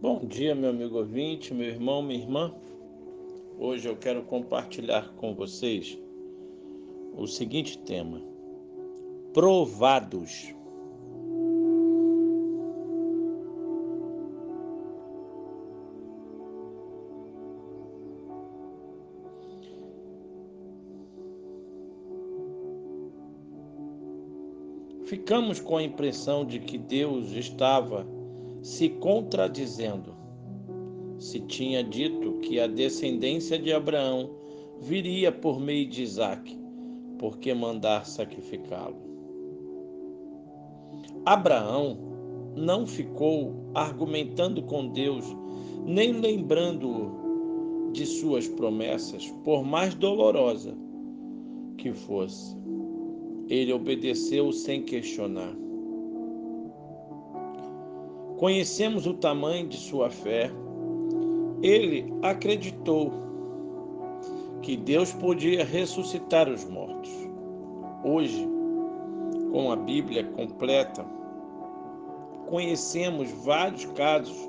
Bom dia, meu amigo ouvinte, meu irmão, minha irmã. Hoje eu quero compartilhar com vocês o seguinte tema: provados. Ficamos com a impressão de que Deus estava se contradizendo. Se tinha dito que a descendência de Abraão viria por meio de Isaac, porque mandar sacrificá-lo. Abraão não ficou argumentando com Deus, nem lembrando-o de suas promessas, por mais dolorosa que fosse. Ele obedeceu sem questionar. Conhecemos o tamanho de sua fé. Ele acreditou que Deus podia ressuscitar os mortos. Hoje, com a Bíblia completa, conhecemos vários casos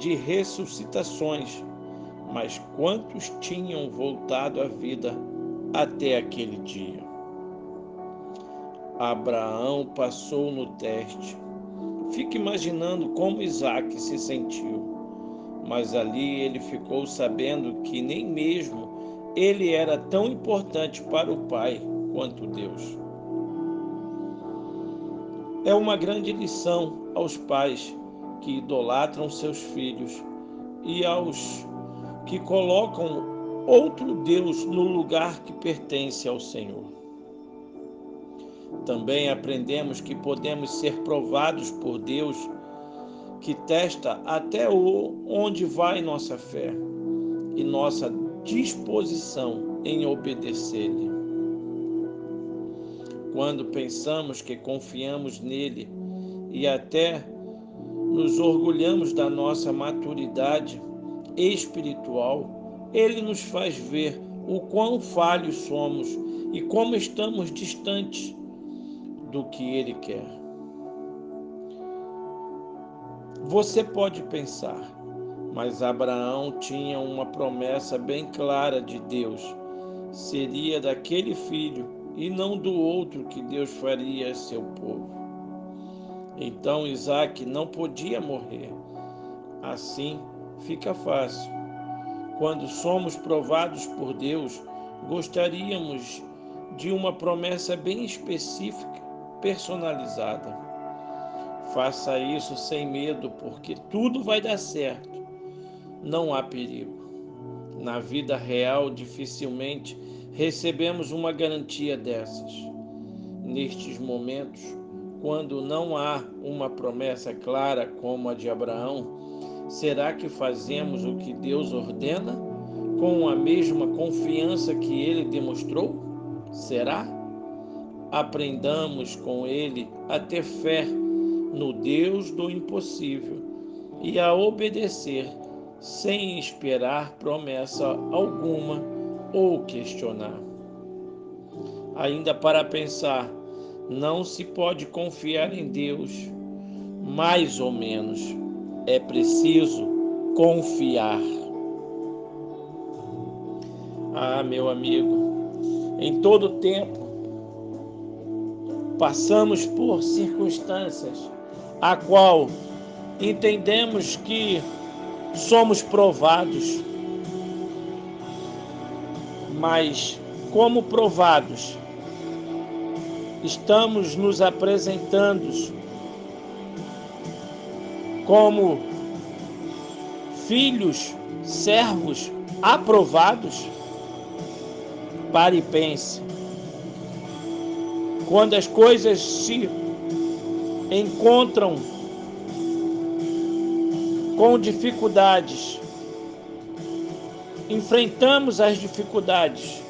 de ressuscitações, mas quantos tinham voltado à vida até aquele dia? Abraão passou no teste Fique imaginando como Isaac se sentiu. Mas ali ele ficou sabendo que nem mesmo ele era tão importante para o pai quanto Deus. É uma grande lição aos pais que idolatram seus filhos e aos que colocam outro Deus no lugar que pertence ao Senhor. Também aprendemos que podemos ser provados por Deus, que testa até onde vai nossa fé e nossa disposição em obedecer-lhe. Quando pensamos que confiamos nele e até nos orgulhamos da nossa maturidade espiritual, ele nos faz ver o quão falhos somos e como estamos distantes do que Ele quer. Você pode pensar, mas Abraão tinha uma promessa bem clara de Deus: seria daquele filho e não do outro que Deus faria seu povo. Então Isaac não podia morrer. Assim fica fácil. Quando somos provados por Deus, gostaríamos de uma promessa bem específica personalizada. Faça isso sem medo, porque tudo vai dar certo. Não há perigo. Na vida real, dificilmente recebemos uma garantia dessas. Nestes momentos, quando não há uma promessa clara como a de Abraão, será que fazemos o que Deus ordena com a mesma confiança que ele demonstrou? Será? Aprendamos com ele a ter fé no Deus do impossível e a obedecer sem esperar promessa alguma ou questionar. Ainda para pensar, não se pode confiar em Deus, mais ou menos, é preciso confiar. Ah, meu amigo, em todo tempo passamos por circunstâncias a qual entendemos que somos provados, mas como provados, estamos nos apresentando como filhos, servos aprovados? Pare e pense quando as coisas se encontram com dificuldades, enfrentamos as dificuldades,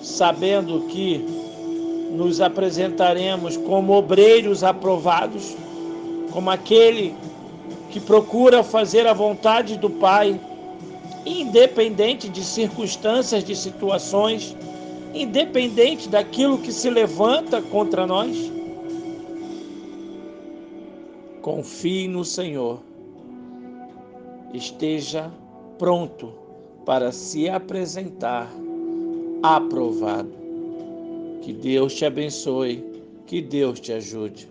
sabendo que nos apresentaremos como obreiros aprovados, como aquele que procura fazer a vontade do Pai, independente de circunstâncias, de situações independente daquilo que se levanta contra nós? Confie no Senhor. Esteja pronto para se apresentar aprovado. Que Deus te abençoe, que Deus te ajude.